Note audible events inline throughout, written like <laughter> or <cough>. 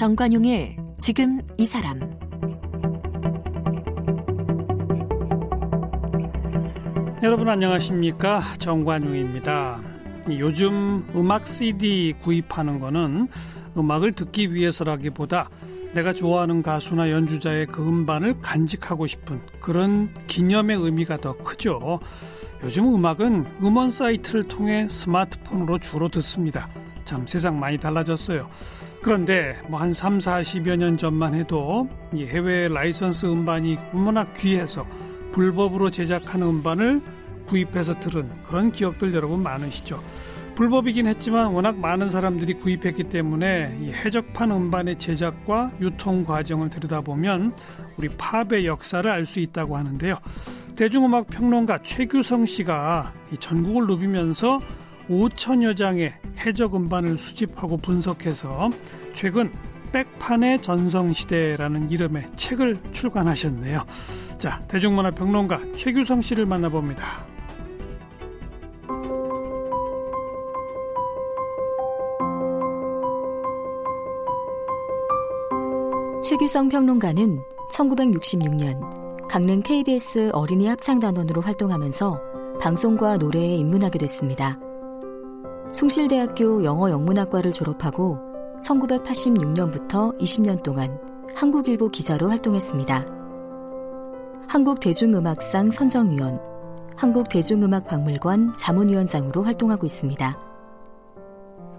정관용의 지금 이 사람 여러분 안녕하십니까 정관용입니다. 요즘 음악 CD 구입하는 거는 음악을 듣기 위해서라기보다 내가 좋아하는 가수나 연주자의 그 음반을 간직하고 싶은 그런 기념의 의미가 더 크죠. 요즘 음악은 음원 사이트를 통해 스마트폰으로 주로 듣습니다. 참 세상 많이 달라졌어요. 그런데 뭐 한 3, 40여 년 전만 해도 이 해외 라이선스 음반이 얼마나 귀해서 불법으로 제작한 음반을 구입해서 들은 그런 기억들 여러분 많으시죠. 불법이긴 했지만 워낙 많은 사람들이 구입했기 때문에 이 해적판 음반의 제작과 유통 과정을 들여다보면 우리 팝의 역사를 알 수 있다고 하는데요. 대중음악 평론가 최규성 씨가 이 전국을 누비면서 5천여 장의 해적 음반을 수집하고 분석해서 최근 백판의 전성시대라는 이름의 책을 출간하셨네요. 자, 대중문화 평론가 최규성 씨를 만나봅니다. 최규성 평론가는 1966년 강릉 KBS 어린이 합창단원으로 활동하면서 방송과 노래에 입문하게 됐습니다. 숭실대학교 영어 영문학과를 졸업하고 1986년부터 20년 동안 한국일보 기자로 활동했습니다. 한국대중음악상 선정위원, 한국대중음악박물관 자문위원장으로 활동하고 있습니다.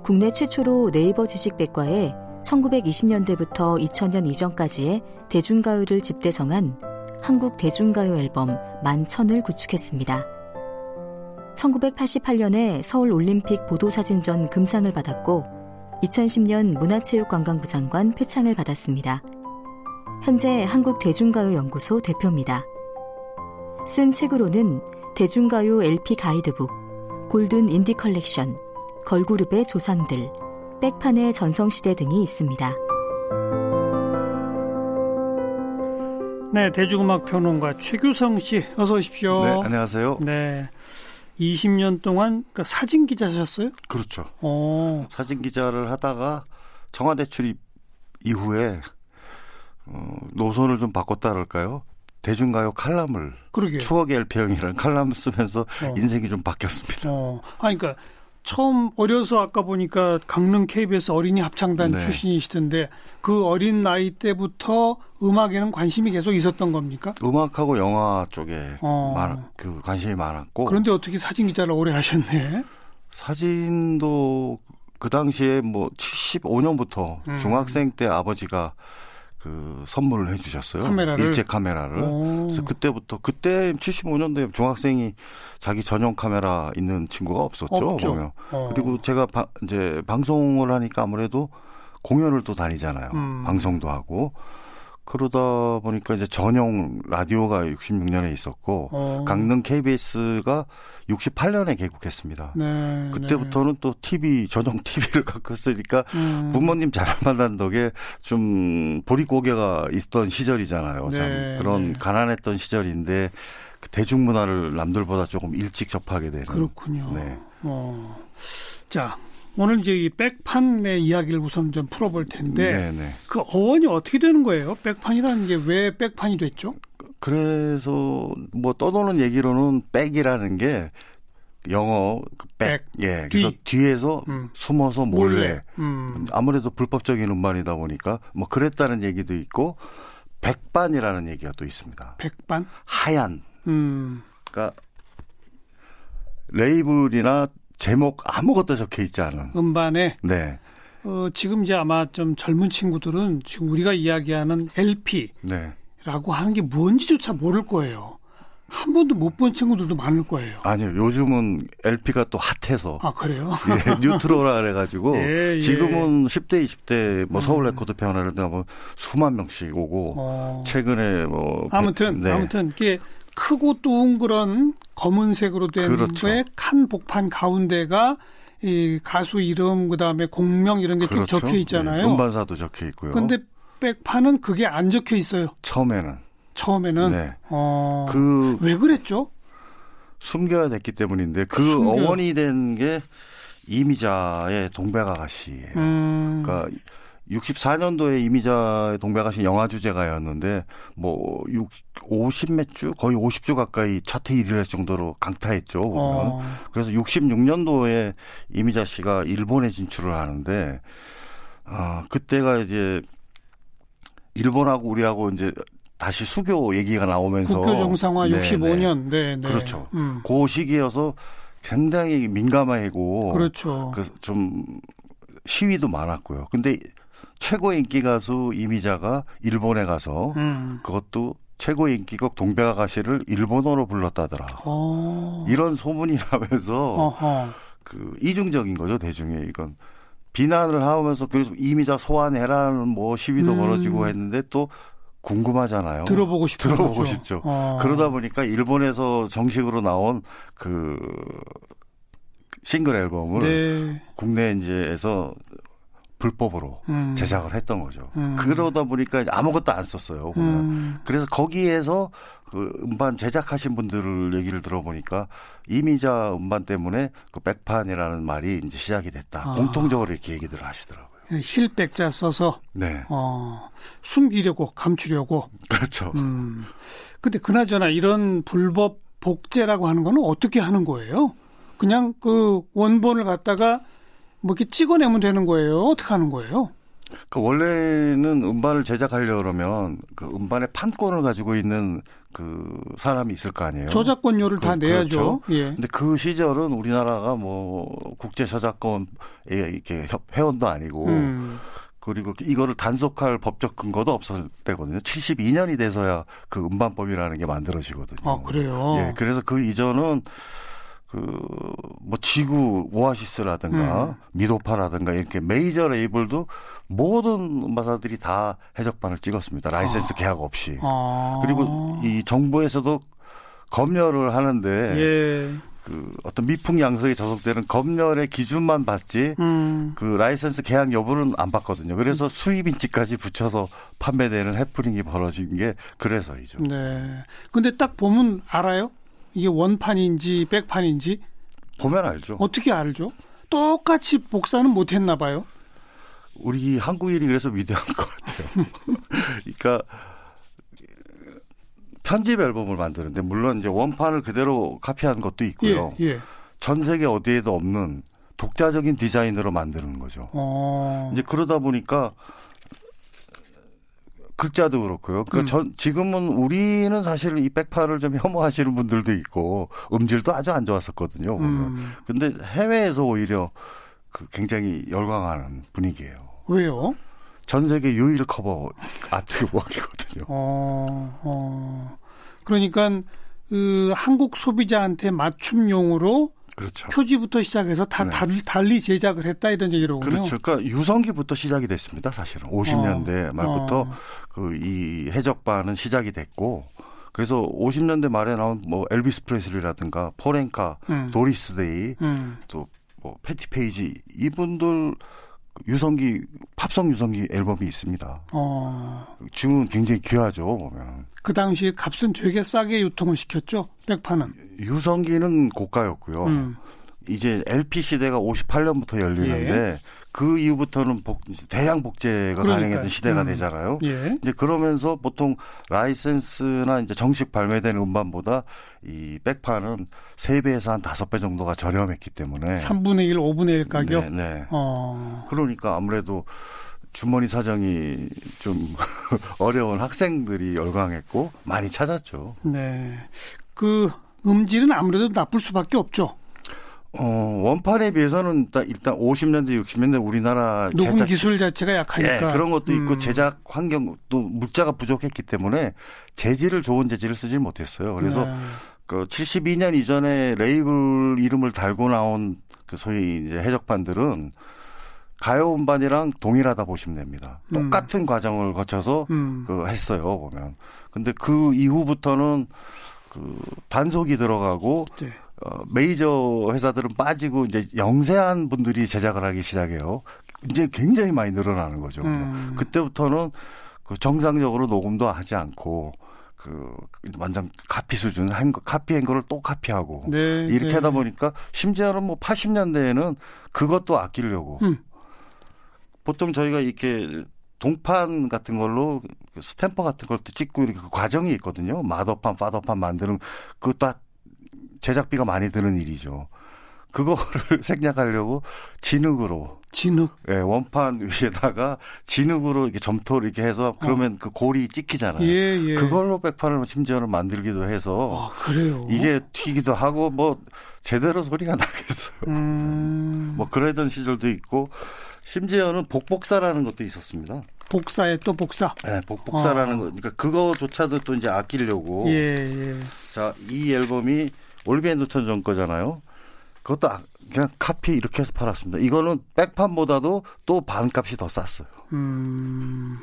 국내 최초로 네이버 지식백과에 1920년대부터 2000년 이전까지의 대중가요를 집대성한 한국 대중가요 앨범 만천을 구축했습니다. 1988년에 서울 올림픽 보도사진전 금상을 받았고 2010년 문화체육관광부 장관 표창을 받았습니다. 현재 한국 대중가요 연구소 대표입니다. 쓴 책으로는 대중가요 LP 가이드북, 골든 인디 컬렉션, 걸그룹의 조상들, 백판의 전성시대 등이 있습니다. 네, 대중음악 평론가 최규성 씨, 어서 오십시오. 네, 안녕하세요. 네. 20년 동안 그러니까 사진 기자셨어요? 그렇죠. 오. 사진 기자를 하다가 청와대 출입 이후에 어, 노선을 좀 바꿨다 그럴까요? 대중가요 칼럼을 그러게요. 추억의 LP형이라는 칼럼을 쓰면서 어. 인생이 좀 바뀌었습니다. 어. 아니 그러니까 처음 어려서 아까 보니까 강릉 KBS 어린이 합창단 네. 출신이시던데 그 어린 나이 때부터 음악에는 관심이 계속 있었던 겁니까? 음악하고 영화 쪽에 어. 많, 그 관심이 많았고 그런데 어떻게 사진 기자를 오래 하셨네? 사진도 그 당시에 뭐 75년부터 음. 중학생 때 아버지가 그 선물을 해주셨어요. 카메라를? 일제 카메라를. 오. 그래서 그때부터 그때 75년도에 중학생이 자기 전용 카메라 있는 친구가 없었죠. 없죠. 보면. 어. 그리고 제가 바, 이제 방송을 하니까 아무래도 공연을 또 다니잖아요. 음. 방송도 하고. 그러다 보니까 이제 전용 라디오가 66년에 있었고 어. 강릉 KBS가 68년에 개국했습니다. 네, 그때부터는 네. 또 TV 전용 TV를 갖고 있으니까 음. 부모님 잘 만난 덕에 좀 보릿고개가 있던 시절이잖아요. 네, 참 그런 네. 가난했던 시절인데 그 대중문화를 남들보다 조금 일찍 접하게 되는. 그렇군요. 네. 어. 자, 오늘 이제 이 백판의 이야기를 우선 좀 풀어볼 텐데 네네. 네. 그 어원이 어떻게 되는 거예요? 백판이라는 게 왜 백판이 됐죠? 그래서 뭐 떠도는 얘기로는 백이라는 게 영어 그 백, 백. 예, 그래서 뒤. 에서 음. 숨어서 몰래, 몰래. 음. 아무래도 불법적인 음반이다 보니까 뭐 그랬다는 얘기도 있고 백반이라는 얘기가 또 있습니다. 백반? 하얀. 음. 그러니까 레이블이나 제목 아무것도 적혀 있지 않은 음반에. 네. 어, 지금 이제 아마 좀 젊은 친구들은 지금 우리가 이야기하는 LP. 네. 라고 하는 게 뭔지조차 모를 거예요. 한 번도 못 본 친구들도 많을 거예요. 아니요, 요즘은 LP가 또 핫해서. 아, 그래요? <laughs> 예, 뉴트로라 그래가지고. <laughs> 예, 예. 지금은 10대, 20대 뭐 서울 음. 레코드 페어나를 뭐 수만 명씩 오고. 어. 최근에 뭐. 아무튼, 네. 아무튼, 이게 크고 둥그런 검은색으로 된 그렇죠. 칸 복판 가운데가 이 가수 이름 그다음에 공명 이런 게 그렇죠. 적혀 있잖아요. 네, 음반사도 적혀 있고요. 근데 백판은 그게 안 적혀 있어요. 처음에는. 처음에는 네. 어, 그 왜 그랬죠? 숨겨야 됐기 때문인데 그 숨겨... 어원이 된 게 이미자의 동백아가씨예요. 음... 그러니까 64년도에 이미자의 동백아씨 영화 주제가였는데 뭐 6, 50몇 주 거의 50주 가까이 차트 1위를 할 정도로 강타했죠. 어. 그래서 66년도에 이미자 씨가 일본에 진출을 하는데 어, 그때가 이제 일본하고 우리하고 이제 다시 수교 얘기가 나오면서 국교 정상화 네, 65년. 네, 네. 그렇죠. 음. 그 시기여서 굉장히 민감하고 그렇죠. 그좀 시위도 많았고요. 근데 최고 인기 가수 이미자가 일본에 가서 음. 그것도 최고 인기곡 동백아가씨를 일본어로 불렀다더라. 오. 어. 이런 소문이 <laughs> 나면서 어허. 그 이중적인 거죠 대중에 이건 비난을 하면서 그래서 이미자 소환해라는 뭐 시위도 음. 벌어지고 했는데 또 궁금하잖아요. 들어보고 싶죠. 들어보고. 싶죠. 어. 그러다 보니까 일본에서 정식으로 나온 그 싱글 앨범을 네. 국내 이제에서 불법으로 음. 제작을 했던 거죠. 음. 그러다 보니까 아무것도 안 썼어요. 음. 그래서 거기에서 그 음반 제작하신 분들을 얘기를 들어보니까 이미자 음반 때문에 그 백판이라는 말이 이제 시작이 됐다. 아. 공통적으로 이렇게 얘기들을 하시더라고요. 힐백자 써서 네. 어, 숨기려고 감추려고. 그렇죠. 음. 근데 그나저나 이런 불법 복제라고 하는 거는 어떻게 하는 거예요? 그냥 그 원본을 갖다가 뭐 이렇게 찍어내면 되는 거예요? 어떻게 하는 거예요? 그 원래는 음반을 제작하려 그러면 그 음반의 판권을 가지고 있는 그 사람이 있을 거 아니에요. 저작권료를 그, 다 내야죠. 그렇죠. 예. 근데 그 시절은 우리나라가 뭐 국제 저작권에 이렇게 회원도 아니고 음. 그리고 이거를 단속할 법적 근거도 없을 때거든요. 72년이 돼서야 그 음반법이라는 게 만들어지거든요. 아, 그래요? 예. 그래서 그 이전은 그뭐 지구 오아시스라든가 음. 미도파라든가 이렇게 메이저 레이블도 모든 음반사들이 다 해적판을 찍었습니다. 라이센스 아. 계약 없이. 아. 그리고 이 정부에서도 검열을 하는데 예. 그 어떤 미풍양속에 저촉되는 검열의 기준만 봤지 음. 그 라이센스 계약 여부는 안 봤거든요. 그래서 수입 인지까지 붙여서 판매되는 해프닝이 벌어진 게 그래서이죠. 네. 근데 딱 보면 알아요? 이게 원판인지 백판인지 보면 알죠. 어떻게 알죠? 똑같이 복사는 못했나 봐요. 우리 한국인이 그래서 위대한 것 같아요. <laughs> 그러니까 편집 앨범을 만드는데 물론 이제 원판을 그대로 카피한 것도 있고요. 예, 예. 전 세계 어디에도 없는 독자적인 디자인으로 만드는 거죠. 어... 이제 그러다 보니까 글자도 그렇고요. 그 음. 전, 지금은 우리는 사실 이 백파를 좀 혐오하시는 분들도 있고 음질도 아주 안 좋았었거든요. 보면. 음. 근데 해외에서 오히려 그 굉장히 열광하는 분위기예요. 왜요? 전 세계 유일 커버 아트웍이거든요. 어, 어. 그러니까 그 한국 소비자한테 맞춤용으로 그렇죠. 표지부터 시작해서 다 네. 달리 제작을 했다 이런 얘기로군요. 그렇죠. 그러니까 유성기부터 시작이 됐습니다. 사실은 50년대 어. 말부터 어. 그이 해적판은 시작이 됐고 그래서 50년대 말에 나온 뭐 엘비스 프레슬리라든가 폴 앵카, 음. 도리스 데이, 음. 또뭐 패티 페이지 이분들 유성기 팝송 유성기 앨범이 있습니다. 어. 지금은 굉장히 귀하죠 보면. 그 당시 값은 되게 싸게 유통을 시켰죠 백판은. 유성기는 고가였고요. 음. 이제 LP 시대가 58년부터 열리는데 예. 그 이후부터는 복, 대량 복제가 그러니까요. 가능했던 시대가 음. 되잖아요. 예. 이제 그러면서 보통 라이센스나 이제 정식 발매된 음반보다 이 백판은 3배에서 한 5배 정도가 저렴했기 때문에 3분의 1, 5분의 1 가격. 네. 네. 어. 그러니까 아무래도 주머니 사정이 좀 <laughs> 어려운 학생들이 열광했고 많이 찾았죠. 네. 그 음질은 아무래도 나쁠 수밖에 없죠. 어, 원판에 비해서는 일단 50년대, 60년대 우리나라 녹음 제작 기술 자체가 약하니까 예, 그런 것도 있고 음. 제작 환경 또 물자가 부족했기 때문에 재질을 좋은 재질을 쓰지 못했어요. 그래서 네. 그 72년 이전에 레이블 이름을 달고 나온 그 소위 이제 해적판들은 가요 음반이랑 동일하다 보시면 됩니다. 음. 똑같은 과정을 거쳐서 음. 그 했어요 보면. 근데 그 이후부터는 그 단속이 들어가고 네. 어, 메이저 회사들은 빠지고 이제 영세한 분들이 제작을 하기 시작해요. 이제 굉장히 많이 늘어나는 거죠. 음. 그때부터는 그 정상적으로 녹음도 하지 않고 그 완전 카피 수준 한 거, 카피 한 거를 또 카피하고 네, 이렇게 네. 하다 보니까 심지어는 뭐 80년대에는 그것도 아끼려고 음. 보통 저희가 이렇게 동판 같은 걸로 그 스탬퍼 같은 걸 또 찍고 이렇게 그 과정이 있거든요. 마더판, 파더판 만드는 다 제작비가 많이 드는 일이죠. 그거를 <laughs> 생략하려고 진흙으로 진흙. 예, 원판 위에다가 진흙으로 이렇게 점토를 이렇게 해서 그러면 그 골이 찍히잖아요. 어. 예, 예. 그걸로 백판을 심지어는 만들기도 해서 아, 그래요. 이게 튀기도 하고 뭐 제대로 소리가 <laughs> 나겠어요. 음, 뭐 그러던 시절도 있고 심지어는 복복사라는 것도 있었습니다. 복사의 또 복사. 네, 복복사라는 어. 거. 그러니까 그거조차도 또 이제 아끼려고. 예, 예. 자, 이 앨범이 올리비아 뉴튼 존 거잖아요. 그것도 아- 그냥 카피 이렇게 해서 팔았습니다. 이거는 백판보다도 또 반값이 더 쌌어요. 음,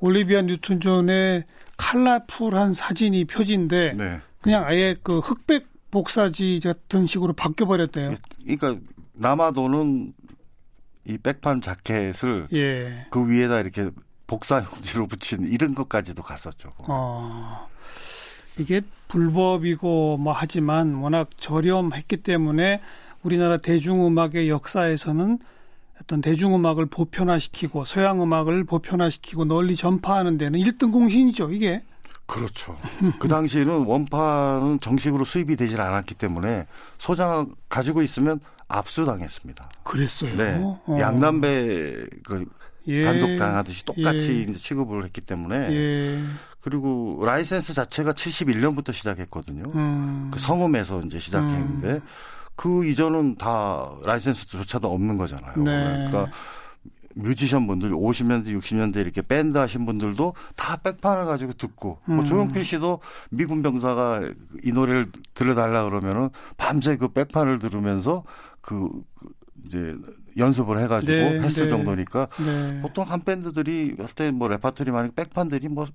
올리비아 뉴튼 존의 컬러풀한 사진이 표지인데 네. 그냥 아예 그 흑백 복사지 같은 식으로 바뀌어 버렸대요. 그러니까 남아도는 이 백판 자켓을 예. 그 위에다 이렇게 복사 용지로 붙인 이런 것까지도 갔었죠. 어. 이게 불법이고 뭐 하지만 워낙 저렴했기 때문에 우리나라 대중음악의 역사에서는 어떤 대중음악을 보편화시키고 서양음악을 보편화시키고 널리 전파하는 데는 1등 공신이죠, 이게. 그렇죠. 그 당시에는 <laughs> 원판은 정식으로 수입이 되질 않았기 때문에 소장 가지고 있으면 압수당했습니다. 그랬어요. 네. 어. 양담배 그 예. 단속당하듯이 똑같이 예. 취급을 했기 때문에 예. 그리고 라이센스 자체가 71년부터 시작했거든요. 음. 그 성음에서 이제 시작했는데 그 이전은 다 라이센스조차도 없는 거잖아요. 네. 그러니까 뮤지션 분들 50년대 60년대 이렇게 밴드 하신 분들도 다 백판을 가지고 듣고 뭐 음. 조용필 씨도 미군 병사가 이 노래를 들려달라 그러면은 밤새 그 백판을 들으면서 그, 그 이제 연습을 해가지고 네, 했을 네. 정도니까 네. 보통 한 밴드들이 할 때 뭐 레파토리 많이 백판들이 뭐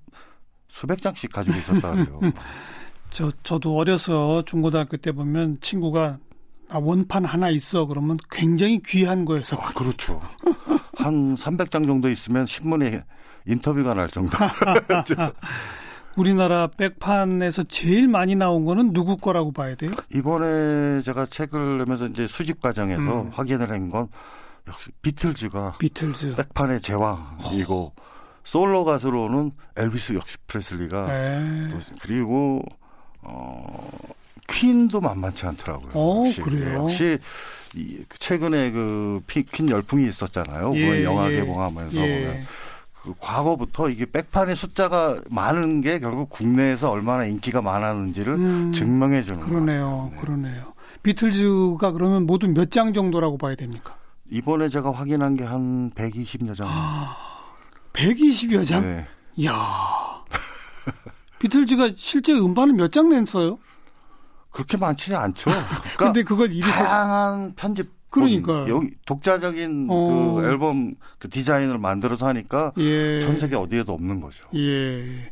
수백 장씩 가지고 있었다 그래요. <laughs> 저 저도 어려서 중고등학교 때 보면 친구가 아, 원판 하나 있어 그러면 굉장히 귀한 거여서 아, 그렇죠. 한 300장 정도 있으면 신문에 인터뷰가 날 정도. <laughs> 우리나라 백판에서 제일 많이 나온 거는 누구 거라고 봐야 돼요? 이번에 제가 책을 내면서 이제 수집 과정에서 음. 확인을 한 건 역시 비틀즈가 비틀즈. 백판의 제왕이고 솔로 가수로는 엘비스 역시 프레슬리가 네. 또 그리고 어 퀸도 만만치 않더라고요. 어, 역시, 그래요? 예, 역시 이 최근에 그 피- 퀸 열풍이 있었잖아요. 예, 물론 영화 예. 개봉하면서 예. 보면 그 과거부터 이게 백판의 숫자가 많은 게 결국 국내에서 얼마나 인기가 많았는지를 음, 증명해 주는 거예요. 그러네요. 네. 그러네요. 비틀즈가 그러면 모두 몇 장 정도라고 봐야 됩니까? 이번에 제가 확인한 게 한 120여 장. 120여 장? 네. 이야. 비틀즈가 실제 음반을 몇 장 냈어요? 그렇게 많지는 않죠. 그러니까 근데 그걸 이리서 다양한 편집 그러니까요. 여기 독자적인 어. 그 앨범 그 디자인을 만들어서 하니까 예. 전 세계 어디에도 없는 거죠. 예.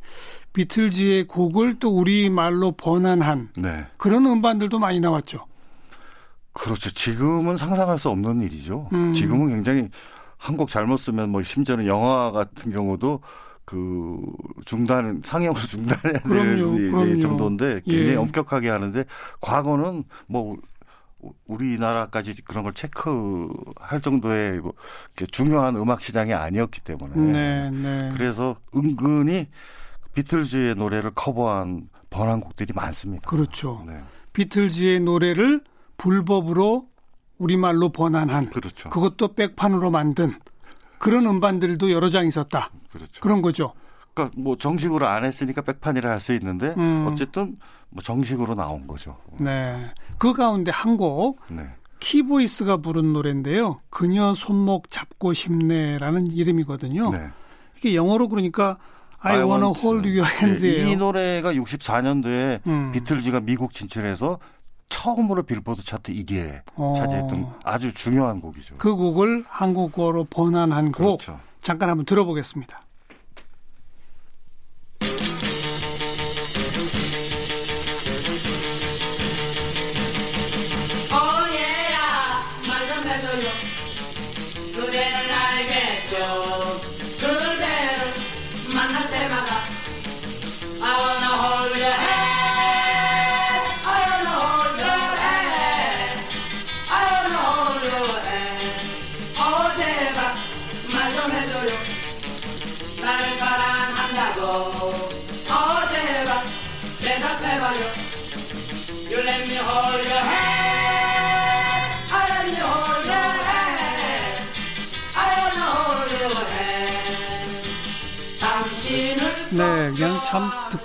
비틀즈의 곡을 또 우리 말로 번안한 네. 그런 음반들도 많이 나왔죠. 그렇죠. 지금은 상상할 수 없는 일이죠. 음. 지금은 굉장히 한곡 잘못 쓰면 뭐 심지어는 영화 같은 경우도 그 중단 상영을 <laughs> 중단해야 그럼요, 될 그럼요. 정도인데 굉장히 예. 엄격하게 하는데 과거는 뭐 우리나라까지 그런 걸 체크할 정도의 뭐 중요한 음악 시장이 아니었기 때문에 네, 네. 그래서 은근히 비틀즈의 노래를 커버한 번안곡들이 많습니다. 그렇죠. 네. 비틀즈의 노래를 불법으로 우리말로 번안한 그렇죠. 그것도 백판으로 만든 그런 음반들도 여러 장 있었다. 그렇죠. 그런 거죠. 그러니까 뭐 정식으로 안 했으니까 백판이라 할 수 있는데 음. 어쨌든 뭐 정식으로 나온 거죠. 네. 그 가운데 한곡 네. 키보이스가 부른 노래인데요. 그녀 손목 잡고 싶네라는 이름이거든요. 네. 이게 영어로 그러니까 I, wanna want hold your hand예요. 네, 이 노래가 64년도에 음. 비틀즈가 미국 진출해서 처음으로 빌보드 차트 1위에 어. 차지했던 아주 중요한 곡이죠. 그 곡을 한국어로 번안한 곡 그렇죠. 잠깐 한번 들어보겠습니다. 오예야 말좀 해줘요 그대는 알겠죠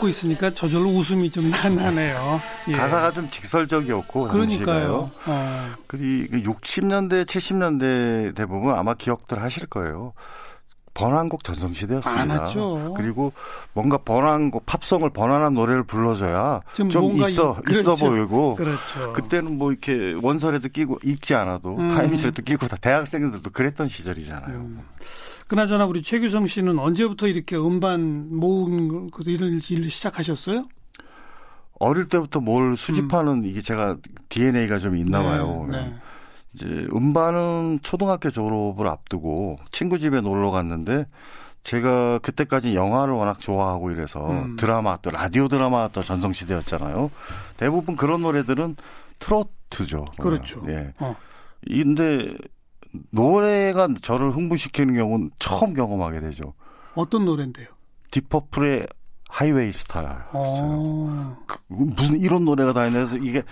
듣고 있으니까 저절로 웃음이 좀 <laughs> 나네요. 예. 가사가 좀 직설적이었고 그러니까요. 어. 그리고 60년대, 70년대 대부분 아마 기억들 하실 거예요. 번안곡 전성시대였습니다. 많았죠. 그리고 뭔가 번안곡 팝송을 번안한 노래를 불러줘야 좀 좀 있어 이- 있어 그렇죠. 보이고 그렇죠. 그때는 뭐 이렇게 원서에도 끼고 읽지 않아도 음. 타임실에도 끼고 다 대학생들도 그랬던 시절이잖아요. 음. 그나저나 우리 최규성 씨는 언제부터 이렇게 음반 모으는 그 일을, 일을 시작하셨어요? 어릴 때부터 뭘 수집하는 이게 제가 DNA가 좀 있나 봐요. 음. 네, 네. 이제 음반은 초등학교 졸업을 앞두고 친구 집에 놀러 갔는데 제가 그때까지 영화를 워낙 좋아하고 이래서 음. 드라마 또 라디오 드라마 또 전성시대였잖아요. 대부분 그런 노래들은 트로트죠. 그렇죠. 예. 어. 근데 노래가 저를 흥분시키는 경우는 처음 경험하게 되죠. 어떤 노래인데요? 디퍼플의 하이웨이 스타였어요. 어. 그, 무슨 이런 노래가 다 있나 해서 이게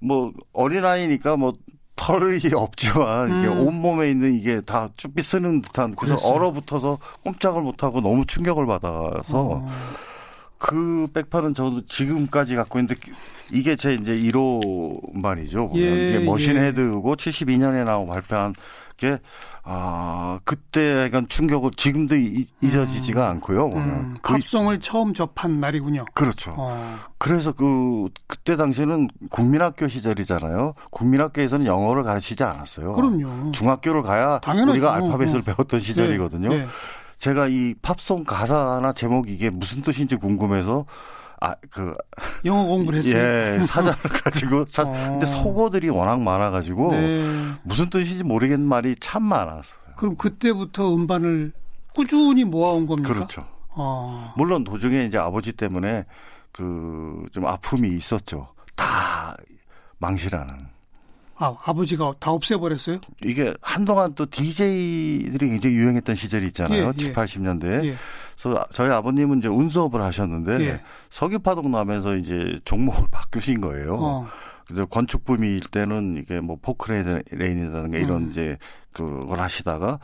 뭐 어린아이니까 뭐 털이 <laughs> 없지만 이게 음. 온몸에 있는 이게 다 쭈삐 쓰는 듯한 그래서 그랬어요. 얼어붙어서 꼼짝을 못하고 너무 충격을 받아서 어. 그 백판은 저도 지금까지 갖고 있는데 이게 제 이제 1호 음반이죠. 보면 예, 이게 머신 예. 헤드고 72년에 나온 발표한 게 아, 그때 약간 충격을 지금도 이- 잊어지지가 않고요. 보면. 음, 그- 팝송을 처음 접한 날이군요. 그렇죠. 어. 그래서 그 그때 당시에는 국민학교 시절이잖아요. 국민학교에서는 영어를 가르치지 않았어요. 그럼요. 중학교를 가야 당연하죠. 우리가 알파벳을 어. 배웠던 시절이거든요. 네, 네. 제가 이 팝송 가사나 제목 이게 무슨 뜻인지 궁금해서 아 그 영어 공부를 했어요. 예, 사전을 <laughs> 가지고 사, 어. 근데 속어들이 워낙 많아 가지고 네. 무슨 뜻인지 모르겠는 말이 참 많았어요. 그럼 그때부터 음반을 꾸준히 모아온 겁니까? 그렇죠. 어. 물론 도중에 이제 아버지 때문에 그 좀 아픔이 있었죠. 다 망실하는. 아, 아버지가 다 없애버렸어요? 이게 한동안 또 DJ들이 굉장히 유행했던 시절이 있잖아요. 예, 7, 예. 80년대. 예. 그래서 저희 아버님은 이제 운수업을 하셨는데 예. 석유파동 나면서 이제 종목을 <laughs> 바꾸신 거예요. 어. 그래서 건축 붐일 때는 이게 뭐 포크레인이라든가 이런 음. 이제 그걸 하시다가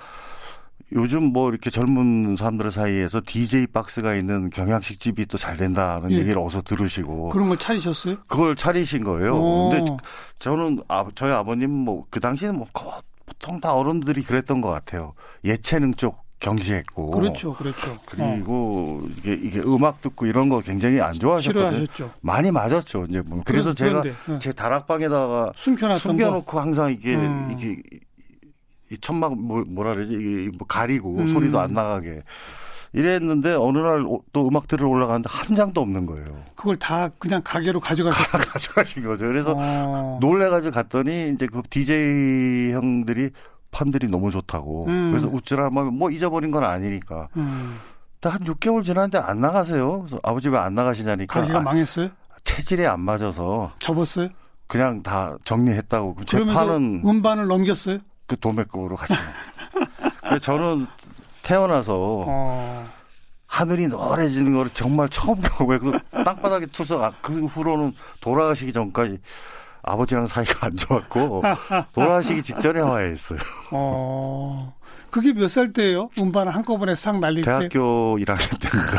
요즘 뭐 이렇게 젊은 사람들 사이에서 DJ 박스가 있는 경양식 집이 또 잘 된다는 예. 얘기를 어서 들으시고 그런 걸 차리셨어요? 그걸 차리신 거예요. 어. 근데 저는 아, 저희 아버님 뭐 그 당시에는 뭐 거- 보통 다 어른들이 그랬던 것 같아요. 예체능 쪽 경지했고. 그렇죠, 그렇죠. 어. 그리고 이게 이게 음악 듣고 이런 거 굉장히 안 좋아하셨거든요. 싫어하셨죠. 많이 맞았죠. 이제 뭐. 그래서 그런- 제가 그런데, 어. 제 다락방에다가 숨겨놨던 거. 숨겨놓고 항상 이게 음. 이게 이 천막 뭐, 뭐라 그러지 이게 뭐 가리고 음. 소리도 안 나가게 이랬는데 어느 날 또 음악 들으러 올라가는데 한 장도 없는 거예요. 그걸 다 그냥 가게로 가져가셨어요. <laughs> 가져가신 거죠. 그래서 어. 놀래가지고 갔더니 이제 그 DJ 형들이 판들이 너무 좋다고. 음. 그래서 우쭐하면 뭐 잊어버린 건 아니니까. 음. 한 6개월 지났는데 안 나가세요. 그래서 아버지 왜 안 나가시냐니까. 가게가 아, 망했어요? 체질에 안 맞아서 접었어요? 그냥 다 정리했다고. 그제 그러면서 판은 음반을 넘겼어요? 그 도매급으로 같이. 그래서 저는 태어나서 어. 하늘이 노래지는 거를 정말 처음 경험해. 그 땅바닥에 투석 아, 그 후로는 돌아가시기 전까지 아버지랑 사이가 안 좋았고 돌아가시기 직전에 화해했어요. 어. 그게 몇 살 때예요? 음반 한꺼번에 싹 날릴 때. 대학교 1학년 때입니다.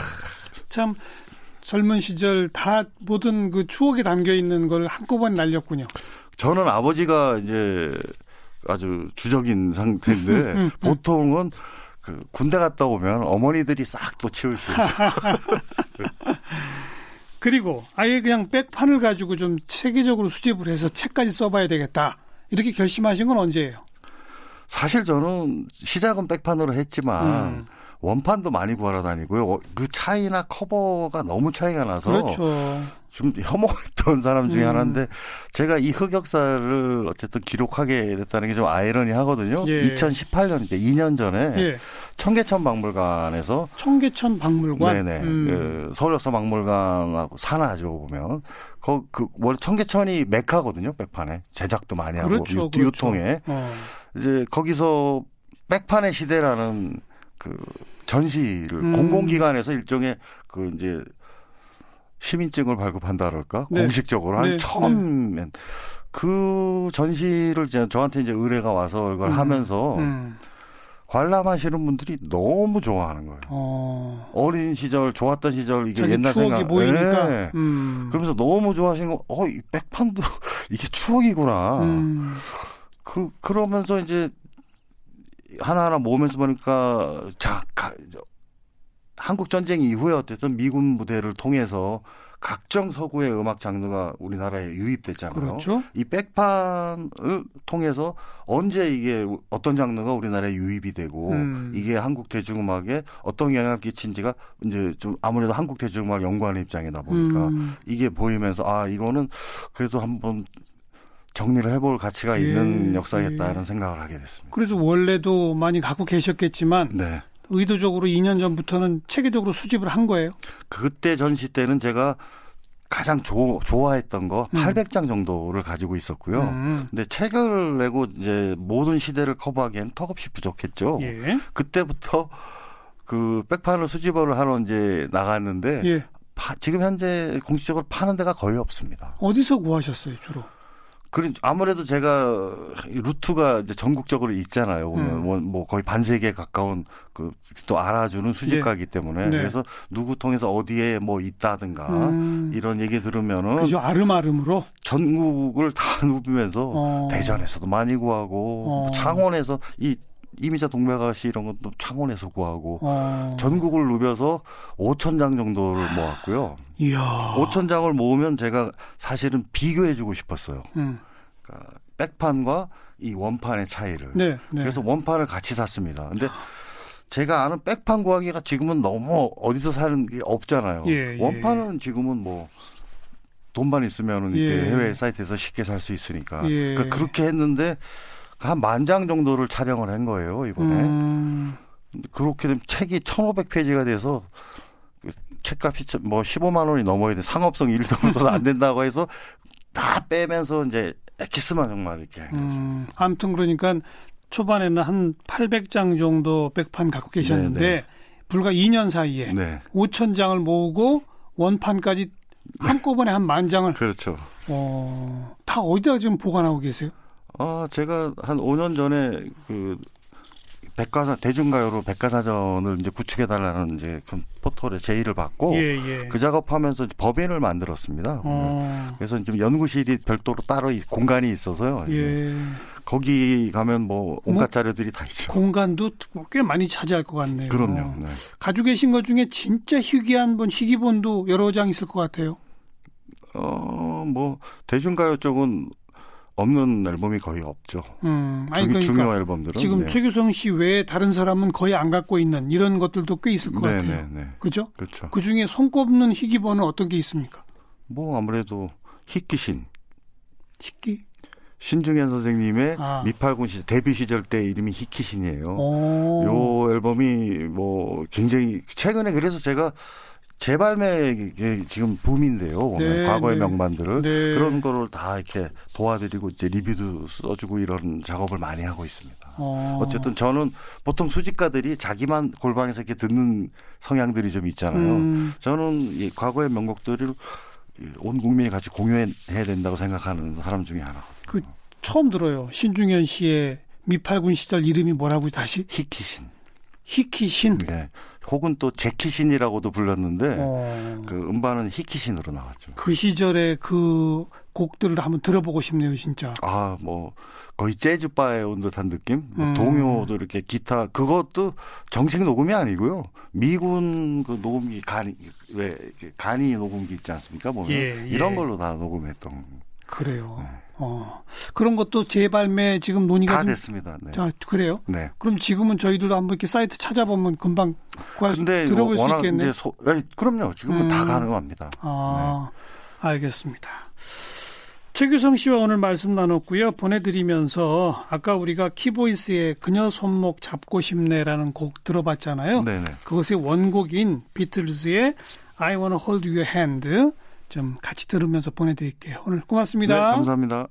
참 젊은 시절 다 모든 그 추억에 담겨 있는 걸 한꺼번에 날렸군요. 저는 아버지가 이제 아주 주적인 상태인데 보통은 그 군대 갔다 오면 어머니들이 싹 또 치우시죠. <laughs> 그리고 아예 그냥 백판을 가지고 좀 체계적으로 수집을 해서 책까지 써봐야 되겠다. 이렇게 결심하신 건 언제예요? 사실 저는 시작은 백판으로 했지만 음. 원판도 많이 구하러 다니고요. 어, 그 차이나 커버가 너무 차이가 나서 그렇죠. 좀 혐오했던 사람 중에 음. 하나인데 제가 이 흑역사를 어쨌든 기록하게 됐다는 게 좀 아이러니하거든요. 예. 2018년 이제 2년 전에 예. 청계천 박물관에서 청계천 박물관. 네네 음. 그 서울역사 박물관하고 산하죠 보면 거 그 원래 청계천이 메카거든요 백판에 제작도 많이 하고 그렇죠, 유, 그렇죠. 유통에 어. 이제 거기서 백판의 시대라는 그 전시를 음. 공공기관에서 일종의 그 이제 시민증을 발급한다 그럴까? 네. 공식적으로 한 네. 처음엔 네. 그 전시를 이제 저한테 이제 의뢰가 와서 이걸 음. 하면서 음. 관람하시는 분들이 너무 좋아하는 거예요. 어. 린 시절 좋았던 시절 이게 옛날 생각 보이니까. 네. 음. 그러면서 너무 좋아하시는 거. 어, 이 백판도 <laughs> 이게 추억이구나. 음. 그 그러면서 이제 하나하나 모으면서 보니까 자 가, 한국 전쟁 이후에 어쨌든 미군 무대를 통해서 각종 서구의 음악 장르가 우리나라에 유입됐잖아요. 그렇죠. 이 백판을 통해서 언제 이게 어떤 장르가 우리나라에 유입이 되고 음. 이게 한국 대중음악에 어떤 영향을 끼친지가 이제 좀 아무래도 한국 대중음악 연구하는 입장이다 보니까 음. 이게 보이면서 아 이거는 그래도 한번 정리를 해볼 가치가 예. 있는 역사겠다는 예. 생각을 하게 됐습니다. 그래서 원래도 많이 갖고 계셨겠지만 네. 의도적으로 2년 전부터는 체계적으로 수집을 한 거예요? 그때 전시 때는 제가 가장 조, 좋아했던 거 음. 800장 정도를 가지고 있었고요. 음. 근데 책을 내고 이제 모든 시대를 커버하기엔 턱없이 부족했죠. 예. 그때부터 그 백판을 수집을 하러 이제 나갔는데 예. 파, 지금 현재 공식적으로 파는 데가 거의 없습니다. 어디서 구하셨어요, 주로? 그런 아무래도 제가 루트가 이제 전국적으로 있잖아요. 음. 뭐, 뭐 거의 반세기에 가까운 그 또 알아주는 수집가기 네. 때문에 네. 그래서 누구 통해서 어디에 뭐 있다든가 음. 이런 얘기 들으면은 그죠 아름아름으로 전국을 다 <laughs> 누비면서 어. 대전에서도 많이 구하고 어. 창원에서 이 이미자 동백아씨 이런 것도 창원에서 구하고 어. 전국을 누벼서 5천 장 정도를 모았고요. 이야. 5천 장을 모으면 제가 사실은 비교해주고 싶었어요. 음. 그러니까 백판과 이 원판의 차이를. 네, 네. 그래서 원판을 같이 샀습니다. 근데 제가 아는 백판 구하기가 지금은 너무 어디서 사는 게 없잖아요. 예, 예. 원판은 지금은 뭐 돈만 있으면 이렇게 예. 해외 사이트에서 쉽게 살 수 있으니까. 예. 그러니까 그렇게 했는데 한 만 장 정도를 촬영을 한 거예요 이번에. 음. 그렇게 되면 책이 1,500페이지가 돼서 그 책값이 뭐 15만 원이 넘어야 돼 상업성 1도 없어서 안 된다고 해서 다 빼면서 이제 엑기스만 정말 이렇게 한 거죠. 음, 아무튼 그러니까 초반에는 한 800장 정도 백판 갖고 계셨는데 네네. 네. 불과 2년 사이에 네. 5천 장을 모으고 원판까지 한꺼번에 한 만 장을 그렇죠. 어, 다 어디다 지금 보관하고 계세요? 아, 제가 한 5년 전에 그 백과사 대중가요로 백과사전을 이제 구축해 달라는 이제 그 포털에 제의를 받고 예, 예. 그 작업하면서 법인을 만들었습니다. 어. 그래서 좀 연구실이 별도로 따로 공간이 있어서요. 예. 거기 가면 뭐 온갖 뭐, 자료들이 다 있죠. 공간도 꽤 많이 차지할 것 같네요. 그럼요. 네. 가지고 계신 것 중에 진짜 희귀한 본 희귀본도 여러 장 있을 것 같아요. 어, 뭐 대중가요 쪽은 없는 앨범이 거의 없죠. 음, 아니, 그러니까 중요 앨범들은 지금 네. 최규성 씨 외에 다른 사람은 거의 안 갖고 있는 이런 것들도 꽤 있을 것 네, 같아요. 네, 네. 그죠? 그렇죠. 그 중에 손꼽는 희귀번은 어떤 게 있습니까? 뭐 아무래도 희귀신. 희귀? 신중현 선생님의 아. 미팔군 시절 데뷔 시절 때 이름이 희귀신이에요. 요 앨범이 뭐 굉장히 최근에 그래서 제가 재발매 지금 붐인데요. 네, 과거의 네. 명반들을 네. 그런 거를 다 이렇게 도와드리고 이제 리뷰도 써주고 이런 작업을 많이 하고 있습니다. 어. 어쨌든 저는 보통 수집가들이 자기만 골방에서 이렇게 듣는 성향들이 좀 있잖아요. 음. 저는 이 과거의 명곡들을 온 국민이 같이 공유해야 된다고 생각하는 사람 중에 하나. 그 처음 들어요. 신중현 씨의 미팔군 시절 이름이 뭐라고 다시? 히키신. 히키신. 네. 혹은 또 제키신이라고도 불렀는데 어. 그 음반은 히키신으로 나왔죠. 그 시절에 그 곡들을 한번 들어보고 싶네요, 진짜. 아, 뭐 거의 재즈 바에 온 듯한 느낌. 뭐 음. 동요도 이렇게 기타 그것도 정식 녹음이 아니고요. 미군 그 녹음기 간이 왜 간이 녹음기 있지 않습니까? 보면 예, 예. 이런 걸로 다 녹음했던. 그래요. 네. 어. 그런 것도 재발매 지금 논의가 다 좀... 됐습니다. 네. 자, 그래요? 네. 그럼 지금은 저희들도 한번 이렇게 사이트 찾아보면 금방 구할 수, 들어볼 수 있겠네요. 소... 네, 그럼요. 지금은 음. 다 가능합니다. 아, 네. 알겠습니다. 최규성 씨와 오늘 말씀 나눴고요. 보내드리면서 아까 우리가 키보이스의 그녀 손목 잡고 싶네라는 곡 들어봤잖아요. 네네. 그것의 원곡인 비틀즈의 I Wanna Hold Your Hand 좀 같이 들으면서 보내드릴게요. 오늘 고맙습니다. 네, 감사합니다.